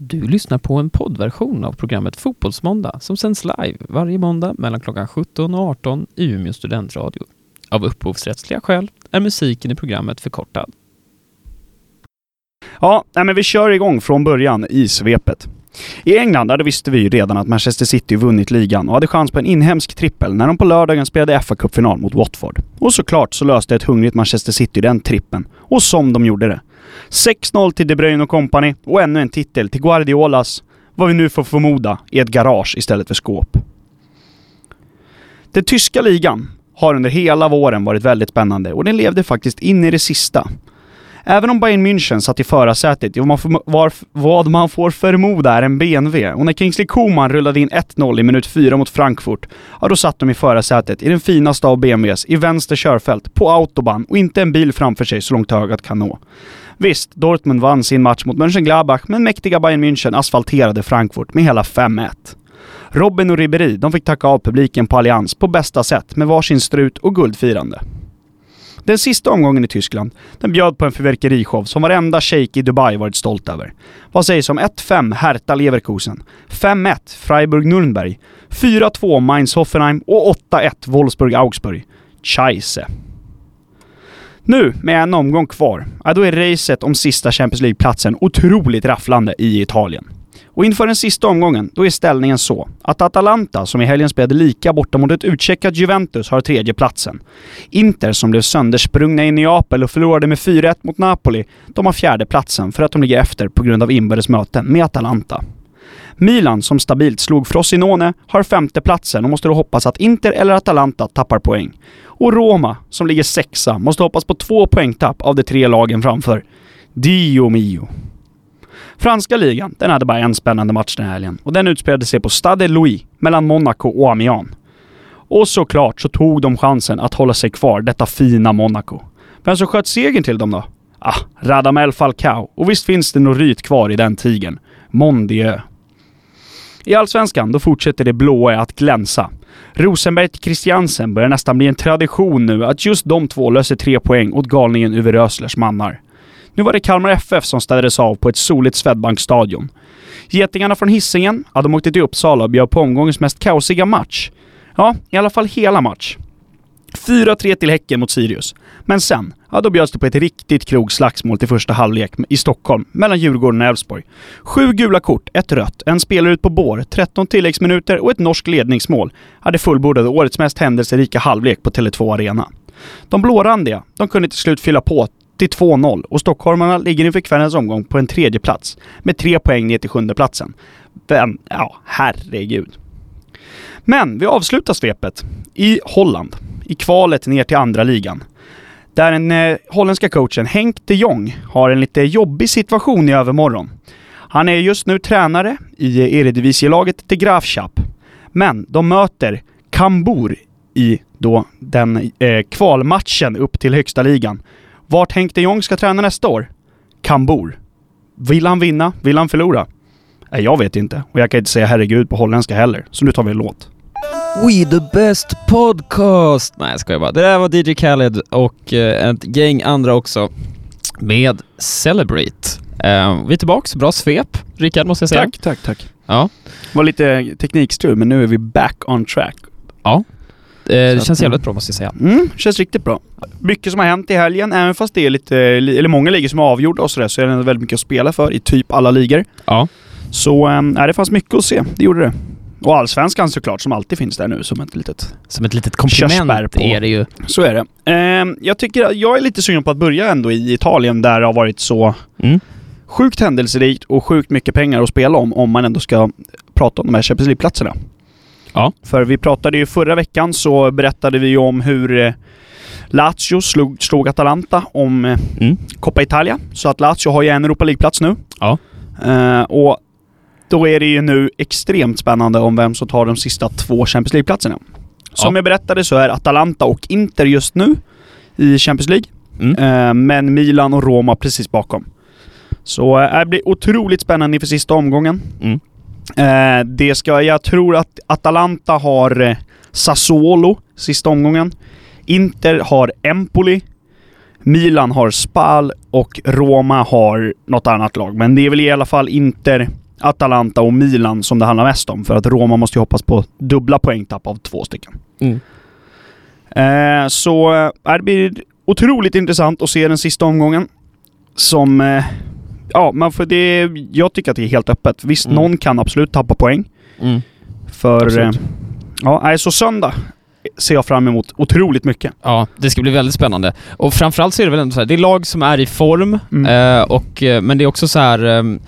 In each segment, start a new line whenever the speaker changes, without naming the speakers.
Du lyssnar på en poddversion av programmet Fotbollsmåndag som sänds live varje måndag mellan klockan 17 och 18 i Umeå studentradio. Av upphovsrättsliga skäl är musiken i programmet förkortad.
Ja, nej, men vi kör igång från början i svepet. I England, där visste vi ju redan att Manchester City vunnit ligan och hade chans på en inhemsk trippel när de på lördagen spelade fa Cup-final mot Watford. Och såklart så löste ett hungrigt Manchester City den trippen. Och som de gjorde det. 6-0 till De Bruyne och kompani och ännu en titel till Guardiolas, vad vi nu får förmoda, i ett garage istället för skåp. Den tyska ligan har under hela våren varit väldigt spännande och den levde faktiskt in i det sista. Även om Bayern München satt i förarsätet i vad man, får, vad man får förmoda är en BMW och när Kingsley Coman rullade in 1-0 i minut 4 mot Frankfurt, ja då satt de i förarsätet i den finaste av BMWs i vänster körfält, på autobahn och inte en bil framför sig så långt ögat kan nå. Visst, Dortmund vann sin match mot Mönchengladbach, men mäktiga Bayern München asfalterade Frankfurt med hela 5-1. Robin och Ribéry, de fick tacka av publiken på Allians på bästa sätt med varsin strut och guldfirande. Den sista omgången i Tyskland, den bjöd på en fyrverkerishow som varenda shejk i Dubai varit stolt över. Vad sägs om 1-5 Hertha Leverkusen, 5-1 Freiburg-Nürnberg, 4-2 Mainz-Hoffenheim och 8-1 Wolfsburg-Augsburg. Scheisse. Nu, med en omgång kvar, ja, då är racet om sista Champions League-platsen otroligt rafflande i Italien. Och inför den sista omgången, då är ställningen så att Atalanta, som i helgen spelade lika borta mot ett utcheckat Juventus, har tredje platsen. Inter, som blev söndersprungna i Neapel och förlorade med 4-1 mot Napoli, de har fjärde platsen för att de ligger efter på grund av inbördes möten med Atalanta. Milan, som stabilt slog Frosinone, har femte platsen och måste då hoppas att Inter eller Atalanta tappar poäng. Och Roma, som ligger sexa, måste hoppas på två poängtapp av de tre lagen framför. Dio mio. Franska ligan, den hade bara en spännande match den här helgen och den utspelade sig på Stade Louis mellan Monaco och Amiens. Och såklart så tog de chansen att hålla sig kvar, detta fina Monaco. Vem som sköt segern till dem då? Ah, Radamel Falcao. Och visst finns det något ryt kvar i den tigen. Mon Dieu. I Allsvenskan, då fortsätter det blåa att glänsa. Rosenberg till Christiansen börjar nästan bli en tradition nu att just de två löser tre poäng åt galningen Uwe Röslers mannar. Nu var det Kalmar FF som städades av på ett soligt Swedbank-stadion. Getingarna från Hisingen, ja, de åkte till Uppsala och bjöd på omgångens mest kaosiga match. Ja, i alla fall hela match. 4-3 till Häcken mot Sirius. Men sen, ja då bjöds det på ett riktigt krogslagsmål till första halvlek i Stockholm mellan Djurgården och Elfsborg. Sju gula kort, ett rött, en spelare ut på bår, 13 tilläggsminuter och ett norskt ledningsmål hade fullbordade årets mest händelserika halvlek på Tele2 Arena. De blårandiga, de kunde till slut fylla på till 2-0 och stockholmarna ligger inför kvällens omgång på en tredje plats med tre poäng ner till sjunde platsen. Men, ja, herregud. Men vi avslutar svepet i Holland, i kvalet ner till andra ligan. Där den eh, holländska coachen Henk de Jong har en lite jobbig situation i övermorgon. Han är just nu tränare i eh, Eredivisie-laget De Graafschap. Men de möter Kambur i då den eh, kvalmatchen upp till högsta ligan. Vart Henk de Jong ska träna nästa år? Kambur. Vill han vinna? Vill han förlora? Nej, jag vet inte. Och jag kan inte säga herregud på holländska heller. Så nu tar vi en låt.
We the best podcast! Nej jag skojar bara. Det där var DJ Khaled och eh, ett gäng andra också med Celebrate. Eh, vi är tillbaks, bra svep Rickard måste jag säga.
Tack, tack, tack.
Ja.
Det var lite teknikstrul, men nu är vi back on track.
Ja. Eh, det känns
att,
jävligt bra måste jag säga.
Mm, känns riktigt bra. Mycket som har hänt i helgen, även fast det är lite, eller många ligor som är avgjorda och sådär, så är det väldigt mycket att spela för i typ alla ligor.
Ja.
Så, äh, det fanns mycket att se. Det gjorde det. Och Allsvenskan såklart, som alltid finns där nu som ett litet...
Som ett litet komplement
på.
är det ju.
Så är det. Eh, jag tycker, jag är lite sugen på att börja ändå i Italien där det har varit så
Mm.
sjukt händelserikt och sjukt mycket pengar att spela om, om man ändå ska prata om de här Champions League-platserna.
Ja.
För vi pratade ju förra veckan så berättade vi ju om hur eh, Lazio slog, slog Atalanta om eh,
Mm.
Coppa Italia. Så att Lazio har ju en Europa League-plats nu.
Ja.
Eh, och då är det ju nu extremt spännande om vem som tar de sista två Champions League-platserna. Som
Ja.
jag berättade så är Atalanta och Inter just nu i Champions League.
Mm.
Eh, men Milan och Roma precis bakom. Så eh, det blir otroligt spännande inför sista omgången.
Mm.
Eh, det ska, jag tror att Atalanta har Sassuolo sista omgången. Inter har Empoli. Milan har Spal och Roma har något annat lag. Men det är väl i alla fall Inter, Atalanta och Milan som det handlar mest om. För att Roma måste ju hoppas på dubbla poängtapp av två stycken.
Mm.
Eh, så eh, det blir otroligt intressant att se den sista omgången. Som... Eh, ja, man får det, jag tycker att det är helt öppet. Visst,
Mm.
någon kan absolut tappa poäng.
Mm.
För... Eh, ja, så söndag ser jag fram emot otroligt mycket.
Ja, det ska bli väldigt spännande. Och framförallt så är det väl ändå så här, det är lag som är i form,
Mm.
eh, och, eh, men det är också så här.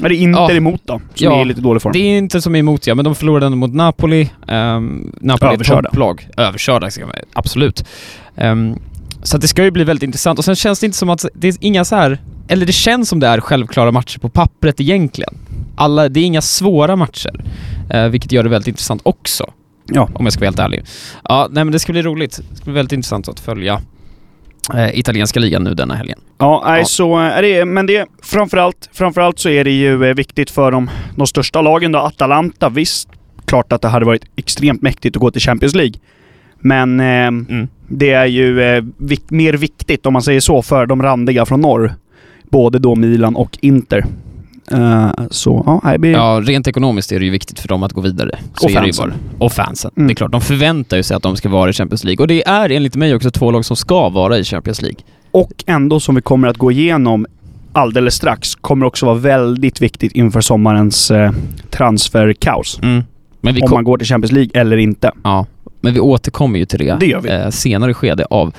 Men det är Inter
Ja.
emot då, som
Ja,
är i lite dålig form.
Det är inte som emot ja, men de förlorade ändå mot Napoli. Um, Napoli är
Överkörda.
topplag. Överkörda, absolut. Ehm, så det ska ju bli väldigt intressant. Och sen känns det inte som att det är inga så här, eller det känns som det är självklara matcher på pappret egentligen. Alla, det är inga svåra matcher, eh, vilket gör det väldigt intressant också.
Ja.
Om jag ska vara helt ärlig. Ja, nej men det ska bli roligt. Det ska bli väldigt intressant att följa italienska ligan nu denna helgen.
Ja, nej,
Ja.
så är det, men det framförallt, framförallt så är det ju eh, viktigt för de, de största lagen då. Atalanta, visst, klart att det hade varit extremt mäktigt att gå till Champions League. Men eh,
Mm.
det är ju eh, vik- mer viktigt, om man säger så, för de randiga från norr. Både då Milan och Inter. Eh, så, ja, blir...
Ja, rent ekonomiskt är det ju viktigt för dem att gå vidare. Så
Och fansen.
Och fansen.
Mm.
Det är klart, de förväntar ju sig att de ska vara i Champions League. Och det är enligt mig också två lag som ska vara i Champions League.
Och ändå, som vi kommer att gå igenom alldeles strax, kommer också vara väldigt viktigt inför sommarens eh, transferkaos.
Vi,
Om
kom,
man går till Champions League eller inte.
ja, men vi återkommer ju till det,
Det gör vi.
Eh, senare skede av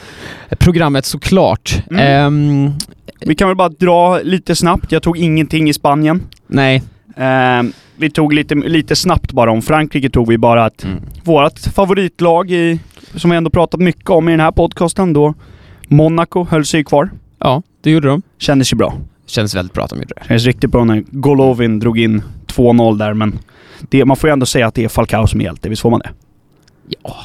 programmet såklart.
Mm.
Ehm,
Vi kan väl bara dra lite snabbt. Jag tog ingenting i Spanien.
nej.
Eh, vi tog lite, lite snabbt bara om Frankrike tog vi bara att
Mm.
vårt favoritlag i, som vi ändå pratat mycket om i den här podcasten då, Monaco höll sig kvar.
Ja, det gjorde de.
Kändes ju bra.
Känns väldigt bra att de gjorde det.
Kändes riktigt bra när Golovin drog in 2-0 där men det, man får ju ändå säga att det är Falcao som är hjälte, visst får man det?
Ja,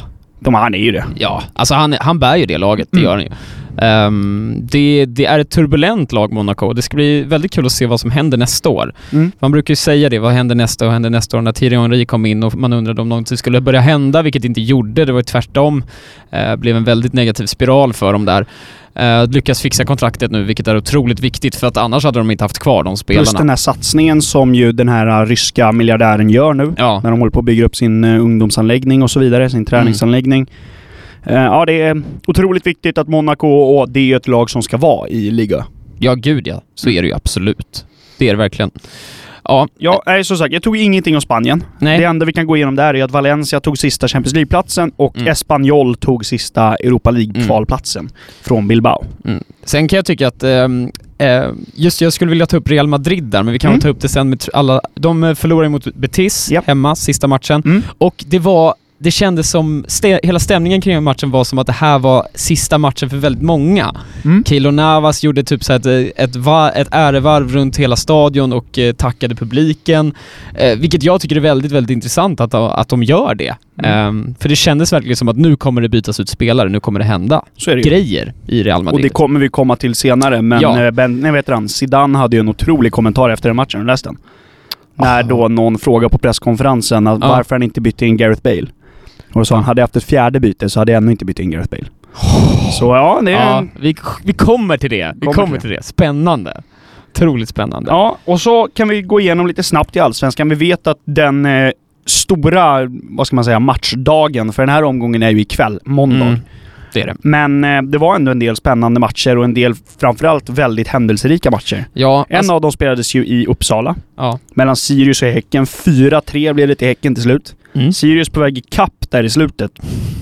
De, han är ju det.
Ja, alltså han, han bär ju det laget, det
Mm.
gör han ju. Ehm, det, det är ett turbulent lag, Monaco. Det ska bli väldigt kul att se vad som händer nästa år.
Mm.
Man brukar ju säga det, vad händer nästa år, vad händer nästa år? När Thierry Henry kom in och man undrade om någonting skulle börja hända, vilket det inte gjorde. Det var ju tvärtom. Uh, blev en väldigt negativ spiral för dem där. Uh, lyckas fixa kontraktet nu, vilket är otroligt viktigt för att annars hade de inte haft kvar de spelarna.
Plus den här satsningen som ju den här uh, ryska miljardären gör nu.
Ja,
När de håller på att bygga upp sin uh, ungdomsanläggning och så vidare, sin träningsanläggning. Eh, ja, det är otroligt viktigt att Monaco, och det är ett lag som ska vara i liga.
ja gud ja. Så är det ju absolut. Det är det verkligen. Ja,
Ja, nej, som sagt, jag tog ingenting om Spanien.
nej.
Det enda vi kan gå igenom där är att Valencia tog sista Champions League-platsen och
Mm.
Espanyol tog sista Europa League-kvalplatsen från Bilbao.
Mm. Sen kan jag tycka att, ehm, eh, just jag skulle vilja ta upp Real Madrid där, men vi kan
Mm.
väl ta upp det sen med alla, de eh, förlorade mot Betis
Japp.
hemma, sista matchen.
Mm.
Och det var, det kändes som, stä- hela stämningen kring matchen var som att det här var sista matchen för väldigt många.
Mm.
Keylor Navas gjorde typ så ett, ett, ett ärevarv runt hela stadion och eh, tackade publiken. Eh, vilket jag tycker är väldigt, väldigt intressant att, att de gör det.
Mm.
Ehm, för det kändes verkligen som att nu kommer det bytas ut spelare, nu kommer det hända
det
grejer i Real
Och
Madrid.
det kommer vi komma till senare, men
Ja.
ja. ben, nej, vet han, Zidane hade ju en otrolig kommentar efter den matchen, har du läst den? När
Ah.
då någon frågade på presskonferensen att
Ja.
varför han inte bytte in Gareth Bale. Och sa han, hade jag haft ett fjärde byte så hade jag ännu inte bytt in Gareth Bale. Så ja, det är...
Ja, vi, vi kommer till det. Vi
Kommer
kommer
till
till det. Spännande. Otroligt spännande.
ja, och så kan vi gå igenom lite snabbt i Allsvenskan. Vi vet att den eh, stora, vad ska man säga, matchdagen för den här omgången är ju ikväll, måndag.
Mm, det det.
Men eh, det var ändå en del spännande matcher och en del framförallt väldigt händelserika matcher.
Ja,
En
alltså,
av dem spelades ju i Uppsala.
ja.
Mellan Sirius och Häcken. 4-3 blev det till Häcken till slut.
Mm.
Sirius på väg i kapp där i slutet.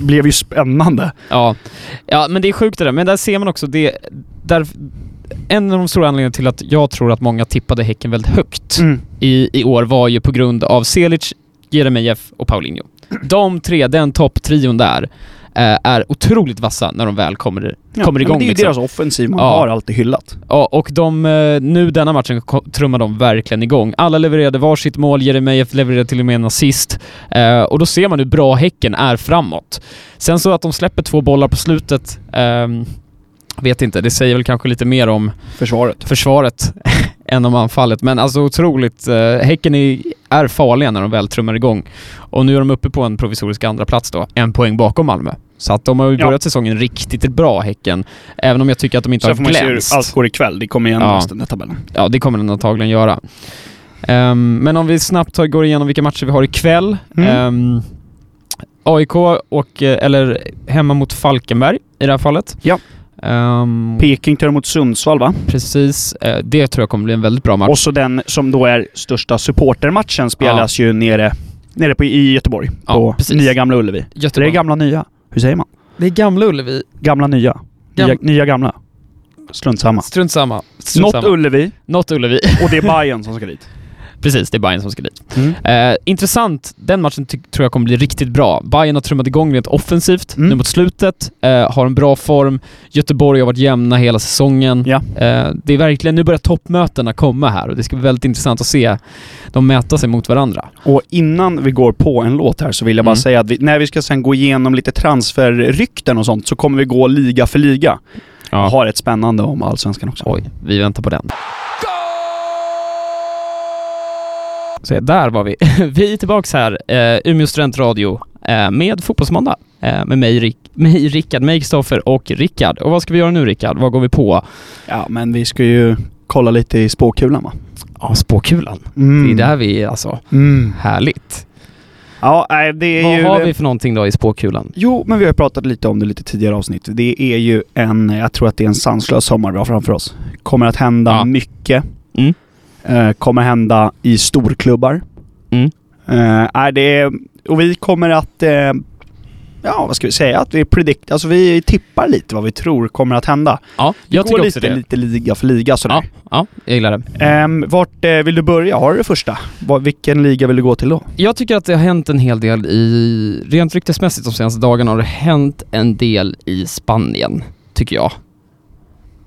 Blev ju spännande.
Ja. ja, men det är sjukt det där. Men där ser man också det... Där, en av de stora anledningarna till att jag tror att många tippade Häcken väldigt högt
Mm.
i, i år var ju på grund av Selic, Jeremejeff och Paulinho. De tre, den topptrion där, är otroligt vassa när de väl kommer, kommer
Ja,
igång.
men det är ju
liksom.
deras offensiv man
Ja.
har alltid hyllat.
Ja, och de, eh, nu denna matchen trummar de verkligen igång. Alla levererade varsitt mål, Jeremejeff levererade till och med en assist. Eh, och då ser man hur bra Häcken är framåt. Sen så att de släpper två bollar på slutet, ehm, vet inte, det säger väl kanske lite mer om
Försvaret.
försvaret än om anfallet. Men alltså otroligt, eh, Häcken är, är farliga när de väl trummar igång. Och nu är de uppe på en provisorisk andra plats då, en poäng bakom Malmö. Så att de har ju
Ja.
börjat säsongen riktigt bra, Häcken. Även om jag tycker att de inte
Sen
har
får man se hur
glänst.
allt går ikväll. Det kommer igen
Ja.
resten av tabellen.
Ja, det kommer den antagligen göra. Ehm, men om vi snabbt tar, går igenom vilka matcher vi har ikväll.
Mm.
Ehm, AIK och, eh, eller hemma mot Falkenberg i det här fallet.
Ja.
Ehm,
Peking tar emot Sundsvall va?
precis. Eh, det tror jag kommer bli en väldigt bra match.
Och så den som då är största supportermatchen spelas ju nere, nere på, i Göteborg.
Ja,
på
precis.
nya Gamla Ullevi. Så det
Göteborg.
är gamla nya. Hur säger man?
det är Gamla Ullevi.
Gamla nya. Nya,
Gam-
nya gamla. Strunt samma.
Strunt samma. Strunt
Något
samma.
Ullevi
Något Ullevi.
och det är Bayern som ska dit.
Precis, det är Bayern som ska dit.
Mm.
Eh, intressant, den matchen tror jag kommer bli riktigt bra. Bayern har trummat igång rent offensivt
Mm.
nu mot slutet, eh, har en bra form. Göteborg har varit jämna hela säsongen.
Ja.
Eh, det är verkligen, nu börjar toppmötena komma här och det ska bli väldigt intressant att se dem mäta sig mot varandra.
Och innan vi går på en låt här så vill jag bara
Mm.
säga att vi, när vi ska sen gå igenom lite transferrykten och sånt så kommer vi gå liga för liga. Jag har ett spännande om Allsvenskan också.
Oj, vi väntar på den. Så där var vi. vi är tillbaks här, eh, Umeå studentradio, eh, med Fotbollsmåndag. Eh, med mig, Rick, mig Rickard, mig Kristoffer och Rickard. Och vad ska vi göra nu Rickard? Vad går vi på?
Ja, men vi ska ju kolla lite i spåkulan va?
Ja, spåkulan.
Mm.
Det är där vi är alltså.
Mm.
Härligt.
Ja, det är
Vad
ju...
har vi för någonting då i spåkulan?
Jo, men vi har pratat lite om det lite tidigare avsnitt. Det är ju en, jag tror att det är en sanslös sommar vi har framför oss. Kommer att hända
Ja.
mycket.
Mm.
Eh, kommer hända i storklubbar.
Mm.
Eh, är det, och vi kommer att, eh, ja vad ska vi säga, att vi predict, alltså vi tippar lite vad vi tror kommer att hända.
Ja,
Vi
jag
går
tycker
lite,
också det.
lite liga för liga sådär.
Ja, ja, jag gillar det.
Ehm, vart eh, vill du börja? Har du det första? Vad, vilken liga vill du gå till då?
Jag tycker att det har hänt en hel del i, rent ryktesmässigt de senaste dagarna har det hänt en del i Spanien, tycker jag.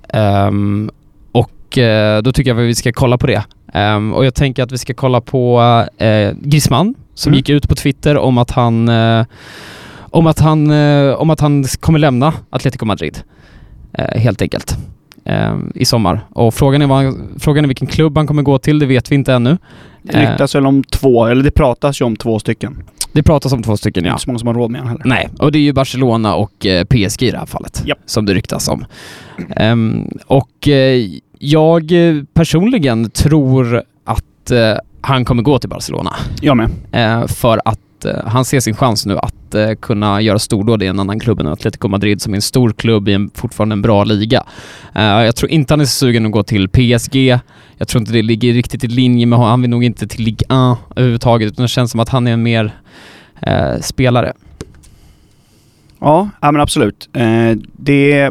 Ehm, och eh, då tycker jag att vi ska kolla på det. Ehm, och jag tänker att vi ska kolla på uh, Griezmann, som
Mm.
gick ut på Twitter om att han eh, om att han, eh, om att han kommer lämna Atletico Madrid. Eh, helt enkelt. Ehm, I sommar. Och frågan är, han- frågan är vilken klubb han kommer gå till, det vet vi inte ännu.
Det
Eh.
ryktas väl om två, eller det pratas ju om två stycken.
Det pratas om två stycken
Det är
ja.
inte så många som har råd med honom heller.
Nej, och det är ju Barcelona och eh, PSG i det här fallet.
Japp.
Som det ryktas om. Ehm, och eh, jag eh, personligen tror att eh, han kommer gå till Barcelona.
Jag med.
Eh, för att han ser sin chans nu att kunna göra stordåd i en annan klubb än Atletico Madrid som är en stor klubb i en fortfarande en bra liga. Jag tror inte han är så sugen att gå till PSG. Jag tror inte det ligger riktigt i linje med honom. Han vill nog inte till Ligue 1 överhuvudtaget utan det känns som att han är en mer eh, spelare.
Ja, ja men absolut. Eh, det...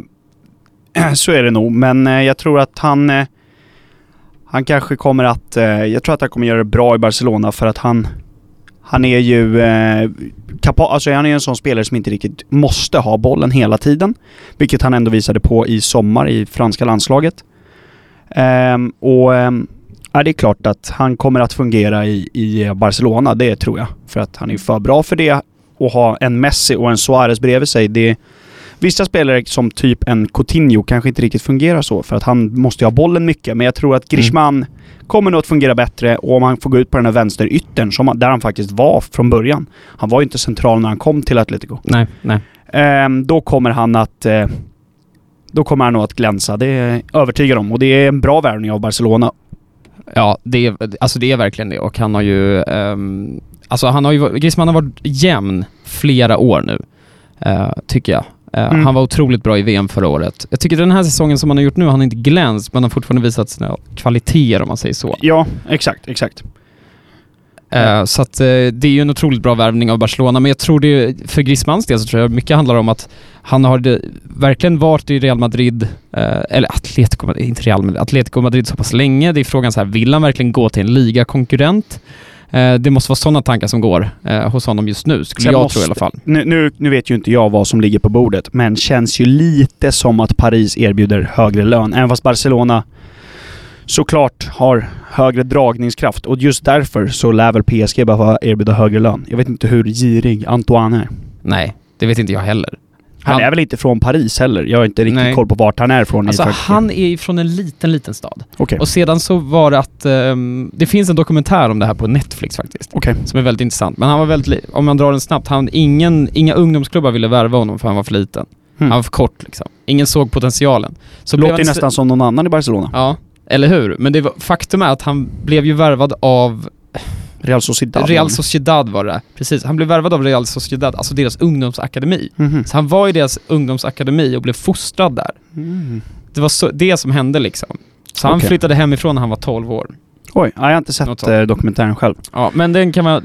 Så är det nog, men eh, jag tror att han... Eh, han kanske kommer att... Eh, jag tror att han kommer göra det bra i Barcelona för att han... Han är ju... Eh, kapa- alltså han är en sån spelare som inte riktigt måste ha bollen hela tiden. Vilket han ändå visade på i sommar i franska landslaget. Ehm, och... eh, Ja, det är klart att han kommer att fungera i, i eh, Barcelona, det tror jag. För att han är för bra för det. Och ha en Messi och en Suarez bredvid sig, det... Vissa spelare som typ en Coutinho kanske inte riktigt fungerar så, för att han måste ju ha bollen mycket. Men jag tror att Griezmann kommer nog att fungera bättre och om han får gå ut på den här vänsteryttern, som, där han faktiskt var från början. Han var ju inte central när han kom till Atletico.
Nej, nej.
Ehm, då kommer han att... Eh, då kommer han nog att glänsa, det är jag övertygad om. Och det är en bra värvning av Barcelona.
Ja, det är, alltså det är verkligen det och han har ju... ehm, alltså han har ju... Griezmann har varit jämn flera år nu, eh, tycker jag. Eh,
Mm.
Han var otroligt bra i VM förra året. Jag tycker den här säsongen som han har gjort nu, han har inte glänst men han har fortfarande visat sina kvaliteter om man säger så.
Ja, exakt, exakt.
Eh, så att eh, det är ju en otroligt bra värvning av Barcelona, men jag tror det, för Griezmanns del så tror jag mycket handlar om att han har det, verkligen varit i Real Madrid, eller Atletico inte Real Madrid, Atletico Madrid så pass länge. Det är frågan så här, vill han verkligen gå till en ligakonkurrent? Eh, det måste vara sådana tankar som går eh, hos honom just nu, skulle
Sen
jag
måste-
tro i alla fall.
Nu, nu, nu vet ju inte jag vad som ligger på bordet, men känns ju lite som att Paris erbjuder högre lön. Även fast Barcelona såklart har högre dragningskraft. Och just därför så lär väl PSG behöva erbjuda högre lön. Jag vet inte hur girig Antoine är.
Nej, det vet inte jag heller.
Han, är väl inte från Paris heller? Jag har inte riktigt
Nej.
koll på vart han är från
Alltså han är från en liten, liten stad.
Okej.
Och sedan så var det att, ehm, det finns en dokumentär om det här på Netflix faktiskt.
Okej.
Som är väldigt intressant. Men han var väldigt, om man drar den snabbt, han, ingen, inga ungdomsklubbar ville värva honom för han var för liten.
Hmm.
Han var för kort liksom. Ingen såg potentialen. Så
Låter
han
ju nästan som någon annan i Barcelona.
Ja, Eller hur? Men det var, faktum är att han blev ju värvad av
Real Sociedad.
Real Sociedad var det. Precis, han blev värvad av Real Sociedad, alltså deras ungdomsakademi.
Mhm.
Så han var i deras ungdomsakademi och blev fostrad där.
Mm.
Det var så, det som hände liksom. Så han flyttade hemifrån när han var 12 år.
Oj, ja, jag har inte sett eh, dokumentären själv.
Ja, men den kan vara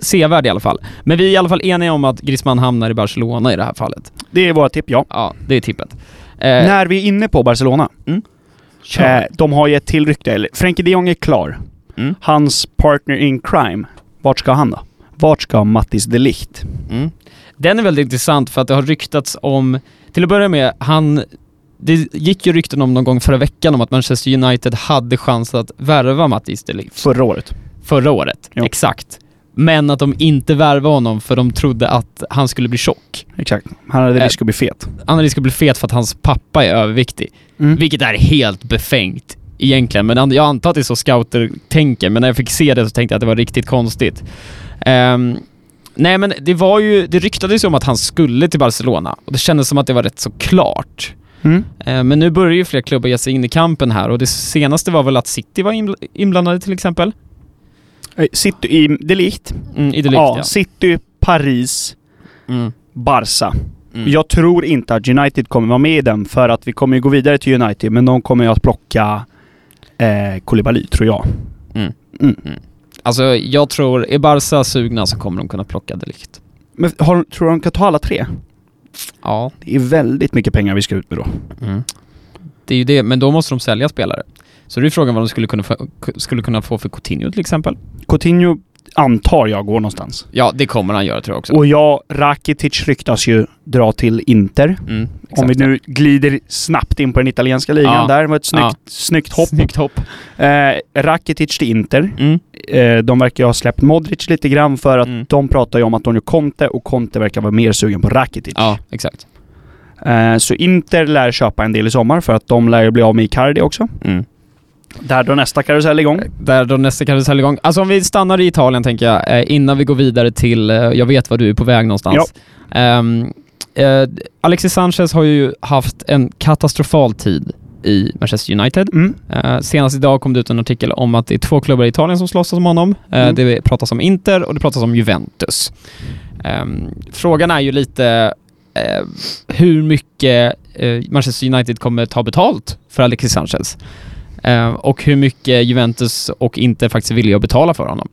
sevärd i alla fall. Men vi är i alla fall eniga om att Griezmann hamnar i Barcelona i det här fallet.
Det är våra tipp, ja.
Ja, det är tippet. Eh,
När vi är inne på Barcelona.
kör.
Eh, de har ju ett till rykte. eller- Frenkie de Jong är klar.
Mm.
Hans partner in crime. Vart ska han då? Vart ska Mattis de Ligt?
Mm. Den är väldigt intressant för att det har ryktats om, till att börja med, han det gick ju rykten om någon gång förra veckan om att Manchester United hade chans att värva Mattis de Ligt
Förra året.
förra året.
Jo.
Exakt. Men att de inte värvade honom för de trodde att han skulle bli tjock.
Exakt. Han hade
Eh,
risk att bli fet.
Han hade risk att bli fet för att hans pappa är överviktig.
Mm.
Vilket är helt befängt egentligen, men jag antar att det är så scouter tänker, men när jag fick se det så tänkte jag att det var riktigt konstigt. Ehm, nej men det var ju, det ryktades ju om att han skulle till Barcelona och det kändes som att det var rätt så klart.
Mm.
Ehm, men nu börjar ju fler klubbar ge sig in i kampen här och det senaste var väl att City var inbl- inblandade till exempel.
City i de Ligt.
Mm, I det
Ja,
ja.
City, Paris,
Mm.
Barca.
Mm.
Jag tror inte att United kommer vara med i den för att vi kommer ju gå vidare till United men de kommer ju att plocka eh, Koulibaly, tror jag.
Mm.
Mm.
Alltså jag tror, är Barca sugna så kommer de kunna plocka Delict.
Men har, tror du de kan ta alla tre?
Ja.
Det är väldigt mycket pengar vi ska ut med då.
Mm. Det är ju det, men då måste de sälja spelare. Så det är frågan vad de skulle kunna få, skulle kunna få för Coutinho till exempel.
Coutinho antar jag går någonstans.
Ja, det kommer han göra tror jag också.
Och ja, Rakitic ryktas ju dra till Inter.
Mm,
Om vi nu glider snabbt in på den italienska ligan
Ja.
där. Det var ett snyggt,
Ja.
snyggt hopp.
Snyggt hopp.
Eh, Rakitic till Inter.
Mm.
Eh, de verkar ju ha släppt Modric lite grann för att
Mm.
de pratar ju om Antonio Conte och Conte verkar vara mer sugen på Rakitic.
Ja, exakt.
Eh, så Inter lär köpa en del i sommar för att de lär ju bli av med Icardi också.
Mm.
Där drar nästa karusell igång.
Där då nästa karusell igång. Alltså om vi stannar i Italien tänker jag, eh, innan vi går vidare till, eh, jag vet var du är på väg någonstans. Ehm, eh, Alexis Sanchez har ju haft en katastrofal tid i Manchester United.
Mm.
Eh, senast idag kom det ut en artikel om att det är två klubbar i Italien som slåss om honom. Eh,
Mm.
Det pratas om Inter och det pratas om Juventus. Ehm, frågan är ju lite eh, hur mycket eh, Manchester United kommer ta betalt för Alexis Sanchez. Eh, och hur mycket Juventus och Inter faktiskt är villiga att betala för honom.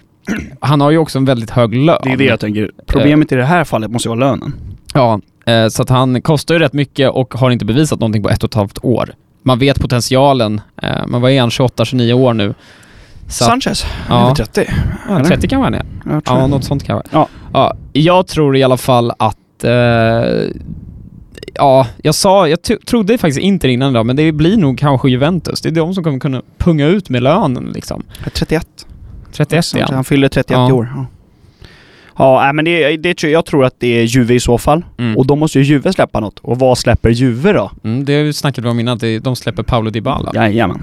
Han har ju också en väldigt hög lön.
Det är det jag tänker. Problemet i det här fallet måste ju vara lönen.
Ja, eh, så att han kostar ju rätt mycket och har inte bevisat någonting på ett och ett halvt år. Man vet potentialen, eh, men vad är han, 28-29 år nu? Så
Sanchez?
Ja.
Över 30?
ja,
eller?
30 kan
tror
Ja,
det.
något sånt kan vara.
Ja.
ja. Jag tror i alla fall att... Eh, ja, jag sa, jag trodde faktiskt inte innan idag, men det blir nog kanske Juventus. Det är de som kommer kunna punga ut med lönen liksom.
31.
31
Sanchez,
ja.
Han fyller 31
Ja.
i år. Ja, ja men det, det, tror- jag tror att det är Juve i så fall.
Mm.
Och då måste ju Juve släppa något. Och vad släpper Juve då?
Mm, det snackade vi om innan, att de släpper Paolo Dybala.
Jajamän.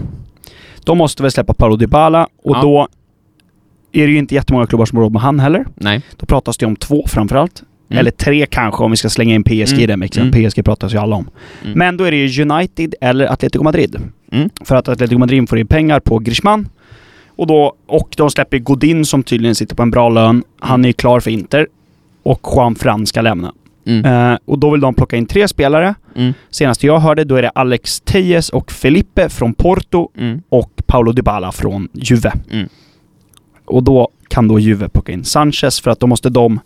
De måste väl släppa Paolo Dybala och
Ja.
då är det ju inte jättemånga klubbar som har råd med han heller.
Nej.
Då pratas det om två framförallt.
Mm.
Eller tre kanske om vi ska slänga in PSG i
Mm.
den mixen.
Mm.
PSG pratas ju alla om.
Mm.
Men då är det ju United eller Atletico Madrid.
Mm.
För att Atletico Madrid får in pengar på Griezmann. Och, då, och de släpper Godin som tydligen sitter på en bra lön. Han är klar för Inter. Och Juan Fran ska lämna. Eh, och då vill de plocka in tre spelare.
Mm.
Senast jag hörde då är det Alex Tejes och Felipe från Porto och Paulo Dybala från Juve. Och då kan då Juve plocka in Sanchez för att då måste de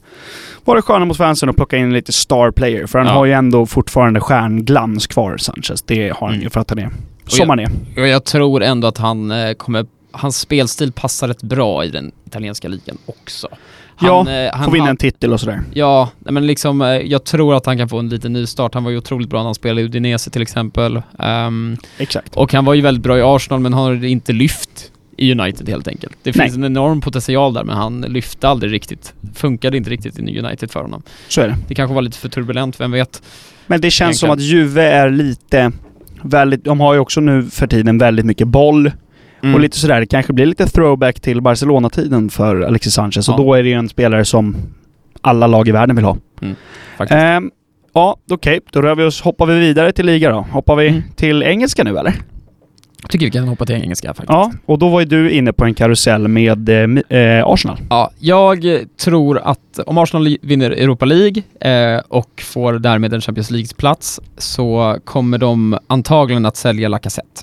vara sköna mot fansen och plocka in lite star player. För han
Ja.
har ju ändå fortfarande stjärnglans kvar, Sanchez. Det har han
Mm.
ju för att han är som han är.
Och jag tror ändå att han eh, kommer, hans spelstil passar rätt bra i den italienska ligan också. Han,
Ja,
eh, han
Får vinna en titel och sådär.
Ja, men liksom eh, jag tror att han kan få en liten nystart. Han var ju otroligt bra när han spelade i Udinese till exempel. Ehm,
Exakt.
och han var ju väldigt bra i Arsenal men har inte lyft i United helt enkelt. Det
Nej.
finns en enorm potential där men han lyfte aldrig riktigt. Funkade inte riktigt i United för honom.
Så är det.
Det kanske var lite för turbulent, vem vet?
Men det känns som att Juve är lite... Väldigt, de har ju också nu för tiden väldigt mycket boll.
Mm.
Och lite sådär, det kanske blir lite throwback till Barcelona-tiden för Alexis Sanchez.
Ja.
Och då är det ju en spelare som alla lag i världen vill ha.
Faktiskt.
Ehm, ja, okej. Då rör vi oss, hoppar vi vidare till liga då. Hoppar vi
Mm.
till engelska nu eller?
Tycker vi kan hoppa till engelska faktiskt.
Ja, och då var ju du inne på en karusell med eh, eh, Arsenal.
Ja, jag tror att om Arsenal vinner Europa League eh, och får därmed en Champions League-plats så kommer de antagligen att sälja Lacazette.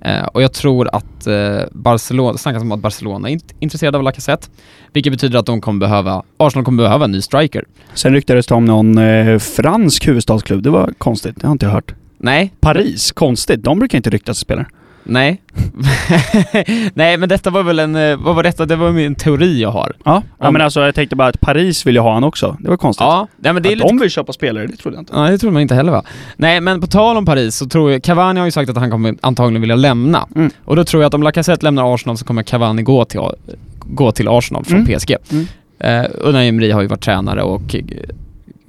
Eh, och jag tror att eh, Barcelona, snackas om att Barcelona är int- intresserade av Lacazette, vilket betyder att de kommer behöva, Arsenal kommer behöva en ny striker.
Sen ryktades det om någon eh, fransk huvudstadsklubb. Det var konstigt, det har inte jag hört.
Nej,
Paris, konstigt. De brukar inte ryktas spelare.
nej. nej, men detta var väl en, eh, vad var detta? Det var en teori jag har.
Ja, ja men alltså jag tänkte bara att Paris vill ju ha han också. Det var konstigt.
Ja, nej men det är
att
lite
de vill köpa spelare, det trodde jag inte.
Ja, det tror man inte heller va? Nej, men på tal om Paris så tror jag, Cavani har ju sagt att han kommer antagligen vilja lämna.
Mm.
Och då tror jag att om Lacazette lämnar Arsenal så kommer Cavani gå till, gå till Arsenal från
Mm.
PSG.
Mm.
Eh, Unai Emery har ju varit tränare och eh,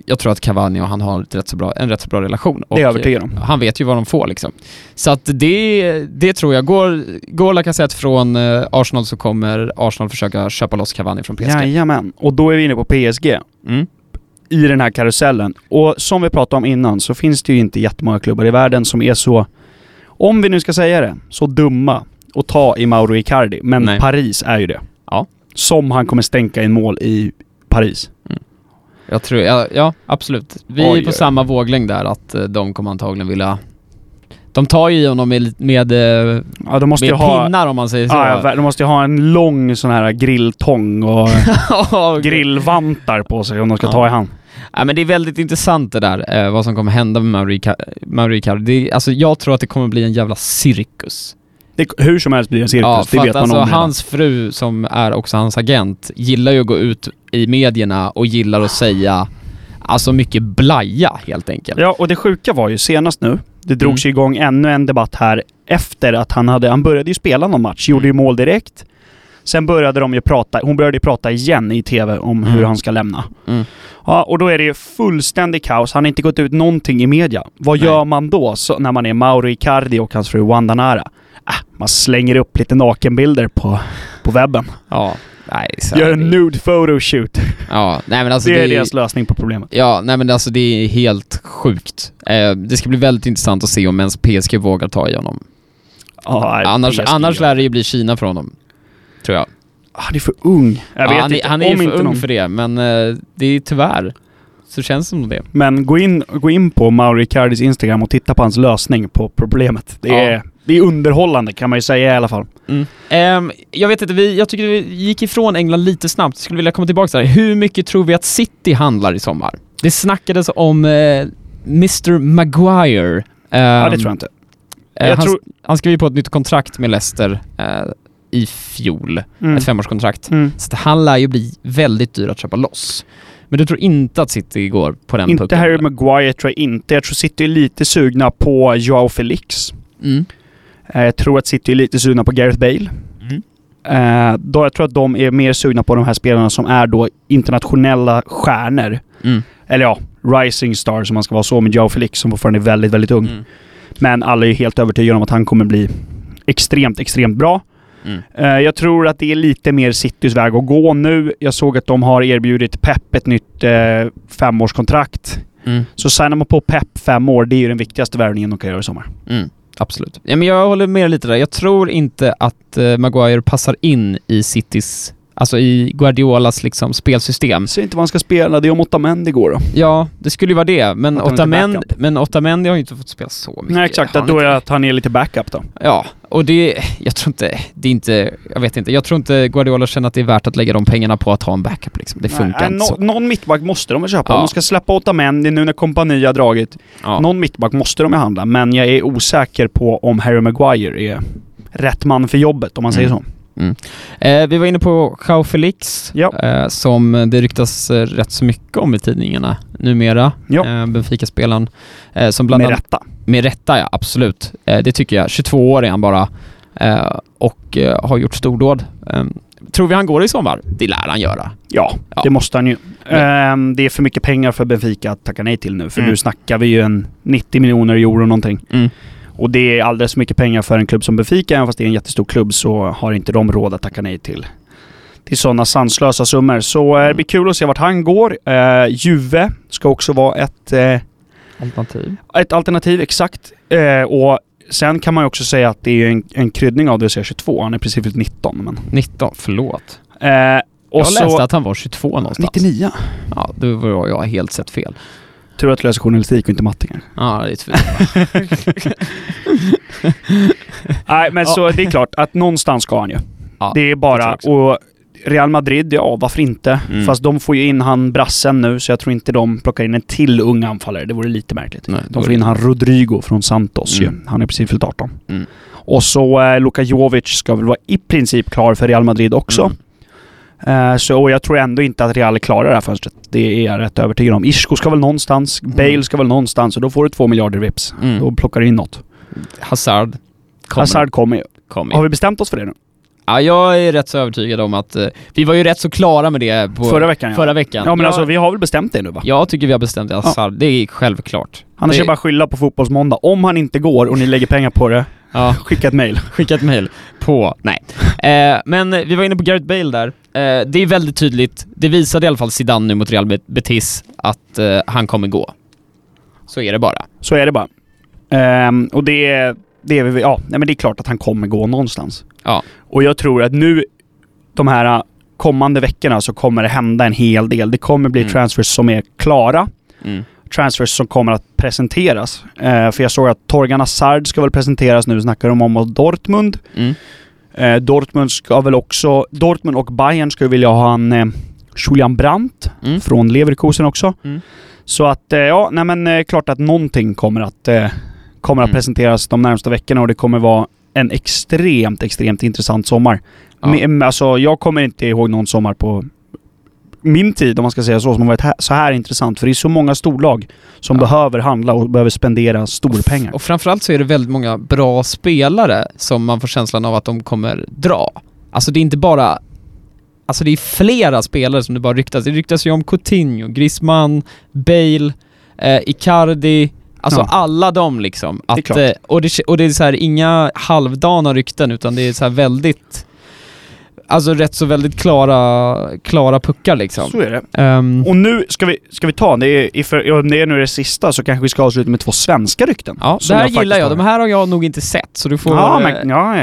jag tror att Cavani och han har rätt så bra, en rätt så bra relation. Och
Det är jag övertygad om.
Han vet ju vad de får liksom. Så att det, det tror jag. Går, går Lacazette från eh, Arsenal så kommer Arsenal försöka köpa loss Cavani från PSG.
Jajamän. Och då är vi inne på PSG.
Mm.
i den här karusellen. Och som vi pratade om innan så finns det ju inte jättemånga klubbar i världen som är så, om vi nu ska säga det, så dumma att ta i Mauro Icardi. Men
Nej.
Paris är ju det.
Ja.
Som han kommer stänka in mål i Paris.
Jag tror, ja, ja absolut. Vi
Oj,
är på samma våglängd där att eh, de kommer antagligen vilja... De tar ju i honom med, med, eh,
Ja, de måste
med
ha...
pinnar om man säger så.
Ja, de måste ju ha en lång sån här grilltång och grillvantar på sig om de ska
Ja.
ta i hand.
ja, men det är väldigt intressant det där, eh, vad som kommer hända med. Det är- Alltså jag tror att det kommer bli en jävla cirkus.
Det, hur som helst blir det en cirkus,
Ja,
det vet man
alltså
om redan.
hans fru som är också hans agent gillar ju att gå ut i medierna och gillar att säga Alltså mycket blaja helt enkelt.
Ja, och det sjuka var ju senast nu, det drogs ju igång ännu en debatt här efter att han hade, han började ju spela någon match, gjorde ju mål direkt. Sen började de ju prata, hon började ju prata igen i TV om hur
Mm.
han ska lämna.
Mm.
Ja, och då är det ju fullständig kaos. Han har inte gått ut någonting i media. Vad
Nej.
gör man då så, när man är Mauro Icardi och hans fru Wanda Nara? Man slänger upp lite nakenbilder på, på webben.
Ja, nej, så
Gör en nude photoshoot.
Ja, nej men alltså
det är
det
deras lösning på problemet.
Ja, nej men alltså det är helt sjukt. Eh, det ska bli väldigt intressant att se om ens PSG vågar ta i honom.
Ja,
Annars, annars lär det ju bli Kina för honom. Tror jag.
Han är för ung. Jag
ja,
vet
han, är,
inte.
han är
om
för
inte
ung
någon...
för det, men eh, det är tyvärr så känns det som det.
Men gå in, gå in på Mauro Icardis Instagram och titta på hans lösning på problemet. Det,
Ja.
är, det är underhållande kan man ju säga i alla fall.
Ehm, jag vet inte, vi, jag tycker vi gick ifrån England lite snabbt. Skulle vilja komma tillbaka där. Hur mycket tror vi att City handlar i sommar? Det snackades om eh, Mr Maguire.
ja, det tror jag inte.
Eh,
jag
han,
tror-
han skrev ju på ett nytt kontrakt med Leicester eh, i fjol.
Mm.
Ett femårskontrakt.
Mm.
Så att han lär ju bli väldigt dyr att köpa loss. Men du tror inte att City går på den
Inte
pucken?
Harry
eller?
Maguire tror jag inte. Jag tror City är lite sugna på Joao Felix.
Mm.
Eh, Jag tror att City är lite sugna på Gareth Bale.
Mm.
Eh, då jag tror att de är mer sugna på de här spelarna som är då internationella stjärnor.
Mm.
Eller ja, rising stars om man ska vara så med Joao Felix som fortfarande är väldigt, väldigt ung.
Mm.
Men alla är ju helt övertygade om att han kommer bli extremt, extremt bra.
Mm.
Eh, Jag tror att det är lite mer Citys väg att gå nu. Jag såg att de har erbjudit Pep ett nytt eh, femårskontrakt.
Mm.
Så signar man på Pep fem år, det är ju den viktigaste värvningen de kan göra i sommar.
Mm. Absolut. Ja, men jag håller med lite där. Jag tror inte att eh, Maguire passar in i Citys, alltså i Guardiolas liksom spelsystem.
Säger inte vad han ska spela, det är om Otamendi går då.
Ja, det skulle ju vara det. Men Otamendi, men Otamendi har ju inte fått spela så mycket.
Nej exakt,
han
då är
inte?
att han är lite backup då.
Ja, och det, jag tror inte, det är inte, jag vet inte, jag tror inte Guardiola känner att det är värt att lägga de pengarna på att ha en backup liksom. Det funkar
Nej,
inte så.
Någon mittback måste de väl köpa.
Ja.
De ska släppa Otamendi nu när kompani har dragit.
Ja.
Någon mittback måste de ju handla, men jag är osäker på om Harry Maguire är rätt man för jobbet om man säger
Mm. Eh, vi var inne på Joao Felix,
Ja.
eh, som det ryktas eh, rätt så mycket om i tidningarna numera.
Ja.
Eh, Benfica-spelaren. Eh, som bland
Med rätta.
med rätta ja, absolut. Eh, det tycker jag. 22 år är han bara. Eh, och har gjort stordåd. Eh, tror vi han går i sommar? Det lär han göra.
Ja,
Ja.
det måste han ju. Ehm, det är för mycket pengar för Benfica att tacka nej till nu. För
Mm.
nu snackar vi ju en 90 miljoner euro någonting.
Mm.
Och det är alldeles för mycket pengar för en klubb som Benfica. Även fast det är en jättestor klubb så har inte de råd att tacka nej till, till sådana sanslösa summor. Så eh, det blir kul att se vart han går. Uh, Juve ska också vara ett, eh,
Alternativ.
ett alternativ, exakt. Eh, och sen kan man ju också säga att det är en, en kryddning av det att säga 22. Han är precis fyllt 19. Men,
19, förlåt.
eh, och
jag
så,
läste att han var 22 någonstans.
99.
Ja, då var jag helt sett fel.
Tur att du läser journalistik och inte matte kanske.
Ja, det är tvivl.
Nej, men
Ja.
så det är klart att någonstans ska han ju.
Ja,
det är bara... och Real Madrid, ja varför inte?
Mm.
Fast de får ju in han brassen nu, så jag tror inte de plockar in en till ung anfallare. Det vore lite märkligt.
Nej,
De får in han Rodrigo från Santos
Mm.
ju. Han är precis fyllt 18.
Mm.
Och så eh, Luka Jovic ska väl vara i princip klar för Real Madrid också. Eh, så, och jag tror ändå inte att Real klarar det här fönstret. Det är jag rätt övertygad om. Isco ska väl någonstans,
Mm.
Bale ska väl någonstans och då får du två miljarder vips.
Mm.
Då plockar du in något.
Hazard kommer.
Hazard kommer ju.
kommer.
Har vi bestämt oss för det nu?
Ja, jag är rätt så övertygad om att... eh, vi var ju rätt så klara med det på
Förra veckan ja.
förra veckan.
Ja men
jag,
alltså vi har väl bestämt det nu va?
Jag tycker vi har bestämt det. Hazard, det är självklart.
Annars
det,
är det bara skylla på Fotbollsmåndag. Om han inte går och ni lägger pengar på det,
Ja,
skicka ett mail.
skicka ett mail på... Nej. Eh, men vi var inne på Gareth Bale där. Eh, det är väldigt tydligt, det visade i alla fall Zidane nu mot Real Bet- Betis, att eh, han kommer gå. Så är det bara.
Så är det bara. Ehm, och det det är, vi- ja, nej men det är klart att han kommer gå någonstans.
Ja.
Och jag tror att nu, de här äh, kommande veckorna så kommer det hända en hel del. Det kommer bli
Mm.
transfers som är klara.
Mm.
Transfers som kommer att presenteras. Eh, för jag såg att Torgan Hazard ska väl presenteras nu, snackar de om mot Dortmund.
Mm.
Eh, Dortmund ska väl också... Dortmund och Bayern skulle vilja ha en eh, Julian Brandt
Mm.
från Leverkusen också.
Mm.
Så att, eh, ja, nej men eh, klart att någonting kommer att, eh, kommer att
Mm.
presenteras de närmsta veckorna och det kommer vara en extremt, extremt intressant sommar.
Ja.
Men, alltså, jag kommer inte ihåg någon sommar på min tid, om man ska säga så, som har varit här, så här intressant. För det är så många storlag som
Ja.
behöver handla och behöver spendera storpengar.
Och framförallt så är det väldigt många bra spelare som man får känslan av att de kommer dra. Alltså det är inte bara... Alltså det är flera spelare som det bara ryktas. Det ryktas ju om Coutinho, Griezmann, Bale, eh, Icardi, alltså
Ja.
alla de liksom. Att,
klart.
eh, och, det, och det är så här inga halvdana rykten utan det är så här väldigt... Alltså rätt så väldigt klara, klara puckar liksom.
Så är det.
Ehm,
Och nu ska vi, ska vi ta, det är, iför, om det är nu det sista så kanske vi ska avsluta med två svenska rykten.
ja, det här
faktiskt
gillar jag.
har.
De här har jag nog inte sett så du får
Ja,
eh,
men, ja,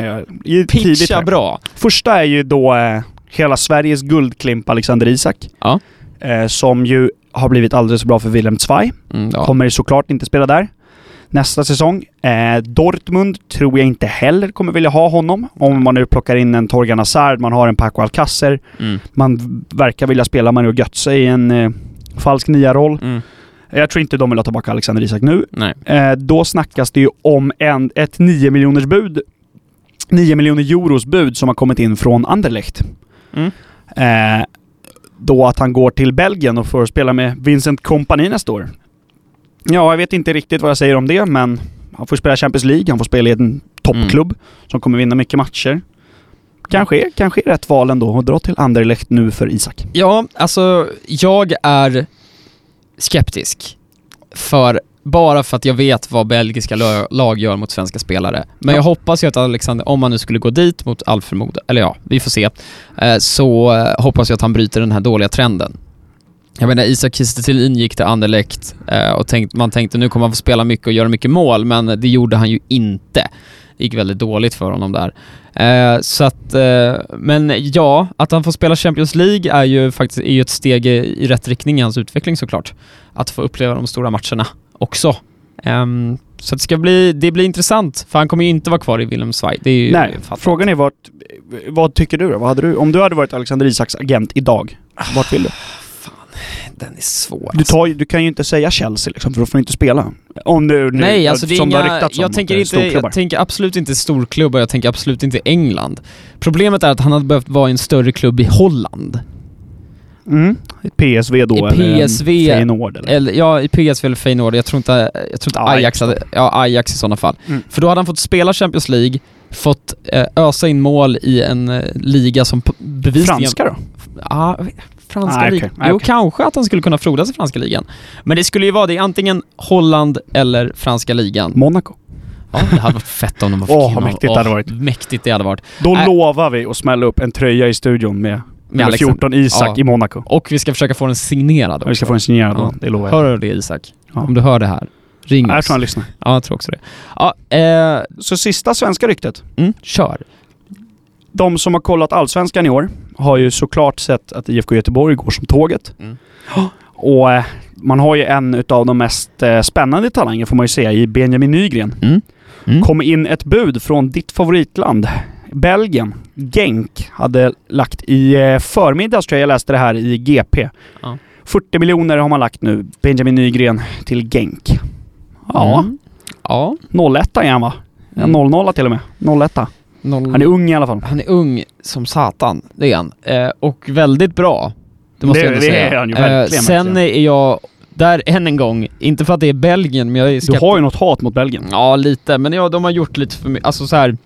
ja,
pitcha bra.
Första är ju då eh, hela Sveriges guldklimp Alexander Isak.
Ja.
Eh, som ju har blivit alldeles för bra för Wilhelm Zweig.
Mm, ja.
Kommer såklart inte spela där nästa säsong. Eh, Dortmund tror jag inte heller kommer vilja ha honom. Om man nu plockar in en Torgan Hazard, man har en Paco Alcacer.
Mm.
Man verkar vilja spela Mario Götze i en eh, falsk nia-roll.
Mm.
Jag tror inte de vill ha tillbaka Alexander Isak nu. Eh, då snackas det ju om en, ett 9 miljoners bud 9 miljoner euros bud som har kommit in från Anderlecht.
Mm.
Eh, då att han går till Belgien och får spela med Vincent Kompany nästa år. Ja, jag vet inte riktigt vad jag säger om det, men han får spela Champions League, han får spela i en toppklubb som kommer vinna mycket matcher. Kanske, är- kanske är rätt val ändå att dra till Anderlecht nu för Isak.
Ja, alltså jag är skeptisk. För, bara för att jag vet vad belgiska lag gör mot svenska spelare. Men
Ja.
jag hoppas ju att Alexander, om han nu skulle gå dit mot all förmodan, eller ja, vi får se, eh, så eh, hoppas jag att han bryter den här dåliga trenden. Jag menar, Isak Kiese gick till Anderlecht eh, och tänkt, man tänkte nu kommer han få spela mycket och göra mycket mål, men det gjorde han ju inte. Det gick väldigt dåligt för honom där. Eh, så att, eh, men ja, att han får spela Champions League är ju faktiskt är ju ett steg i, rätt riktning i hans utveckling såklart. Att få uppleva de stora matcherna också. Ehm, så det ska bli, det blir intressant, för han kommer ju inte vara kvar i Wilhelmsvej. Det är ju
Nej,
fattat.
frågan är vart, vad tycker du då? Vad hade du? Om du hade varit Alexander Isaks agent idag, vart vill du?
Den är svår
Du,
alltså.
tar, du kan ju inte säga Chelsea liksom, för då får du inte spela. Om du nu,
Nej, alltså det är
som det
inga,
om,
jag tänker,
det
inte, jag tänker absolut inte storklubbar, jag tänker absolut inte England. Problemet är att han hade behövt vara i en större klubb i Holland.
Mm. PSV då,
I
eller
PSV
Feyenoord eller?
Eller, ja, i PSV eller Feyenoord. Jag tror inte, jag tror inte
Ja,
Ajax
Ajax
hade, ja Ajax i sådana fall.
Mm.
För då hade han fått spela Champions League, fått eh, ösa in mål i en eh, liga som bevisligen...
Franska då?
Ja, franska
Nej,
ligan.
okej. Nej,
Jo,
okej.
kanske att han skulle kunna frodas i franska ligan. Men det skulle ju vara det, antingen Holland eller franska ligan.
Monaco.
Ja, det hade varit fett om de fick
Åh,
in
vad mäktigt det hade varit.
Mäktigt det hade varit.
Då
Nej.
lovar vi att smälla upp en tröja i studion med, nummer
Alexander.
14 Isak
Ja.
i Monaco.
Och vi ska försöka få den signerad
Och vi ska
också.
få en signerad
Ja.
det lovar jag.
Hör du det Isak?
Ja.
Om du hör det här, Ring
Jag
oss.
tror han lyssnar.
Ja, jag tror också det. Ja, eh,
Så sista svenska ryktet.
mm, kör.
De som har kollat Allsvenskan i år har ju såklart sett att IFK Göteborg går som tåget.
Mm.
Och eh, man har ju en utav de mest eh, spännande talanger får man ju säga i Benjamin Nygren.
Mm. Mm.
kom in ett bud från ditt favoritland, Belgien. Genk hade lagt i eh, förmiddags tror jag jag läste det här i GP.
Ja.
40 miljoner har man lagt nu, Benjamin Nygren, till Genk. Ja,
Mm. Ja.
01 är han va? Ja,
Mm.
00 till och med. 01
Noll...
Han är ung i alla fall.
Han är ung som satan, det är han. Eh, och väldigt bra. Det måste
Det-
jag ändå
det
säga.
är han ju verkligen,
sen
verkligen.
är jag, där än en gång, inte för att det är Belgien, men jag är
Du har ju något hat mot Belgien.
Ja, lite. Men ja, de har gjort lite för mycket. Alltså så här.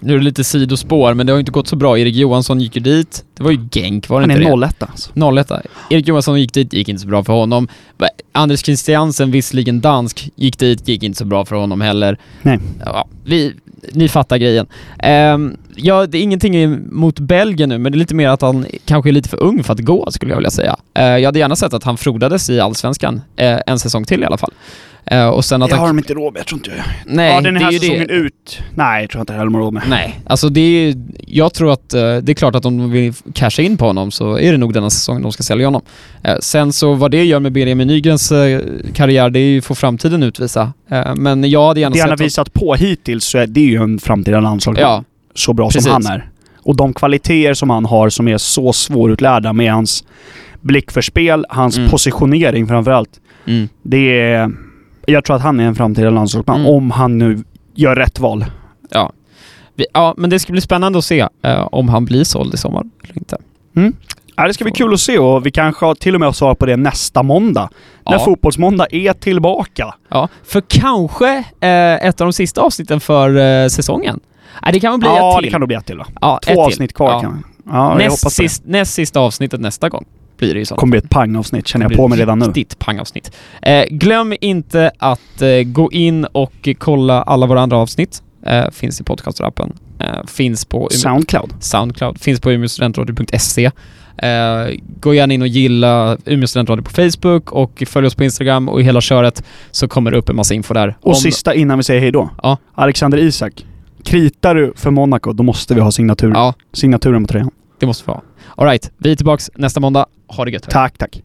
Nu är det lite sidospår, men det har ju inte gått så bra. Erik Johansson gick ju dit. Det var ju Genk, var det
Han
inte
är
det?
01 alltså.
01 Erik Johansson gick dit, gick inte så bra för honom. Anders Christiansen, visserligen dansk, gick dit, gick inte så bra för honom heller.
Nej.
Ja, vi, ni fattar grejen. Um, ja, det är ingenting mot Belgien nu, men det är lite mer att han kanske är lite för ung för att gå, skulle jag vilja säga. Eh, jag hade gärna sett att han frodades i Allsvenskan eh, en säsong till i alla fall. Eh, och sen att
Det har
han...
de inte råd med, jag tror inte jag.
Nej,
ja, den
det
här
är ju
säsongen
det.
ut. Nej, jag tror inte heller de har råd med.
Nej, alltså det är Jag tror att eh, det är klart att om de vill casha in på honom så är det nog denna säsongen de ska sälja honom. Eh, sen så vad det gör med Benjamin Nygrens karriär, det är ju får framtiden utvisa. Men jag hade gärna
Det han har visat på hittills så är det ju en framtida landslag.
Ja,
Så bra
precis.
som han är. Och de kvaliteter som han har som är så svårutlärda med hans blick för spel, hans
Mm.
positionering framförallt.
mm,
Det är... Jag tror att han är en framtida landslagsman
Mm.
om han nu gör rätt val.
ja. Vi, ja, men det ska bli spännande att se eh, om han blir såld i sommar eller inte.
Ja, det ska bli kul att se och vi kanske har till och med har svar på det nästa måndag. När
Ja.
Fotbollsmåndag är tillbaka.
Ja, för kanske eh, ett av de sista avsnitten för eh, säsongen. Nej, det kan väl bli
ja,
ett till.
det kan nog bli ett till va?
ja,
Två avsnitt kvar
Ja.
kan Ja, jag
näst, sist, näst sista avsnittet nästa gång blir det ju så.
kommer bli ett pangavsnitt känner jag på mig redan nu.
Riktigt pangavsnitt. Eh, glöm inte att eh, gå in och kolla alla våra andra avsnitt. Eh, finns i podcastrappen. Eh, finns på
Soundcloud.
Soundcloud. Finns på umeåstudentradio.se. Eh, gå gärna in och gilla Umeå studentradio på Facebook och följ oss på Instagram och i hela köret så kommer det upp en massa info där.
Och
Om-
sista innan vi säger hej då.
Ja.
Alexander Isak. Kritar du för Monaco, då måste vi ha signatur.
Ja,
signaturen på tröjan.
det måste vi ha. Alright, vi är tillbaka nästa måndag. Ha det gött.
Tack, tack.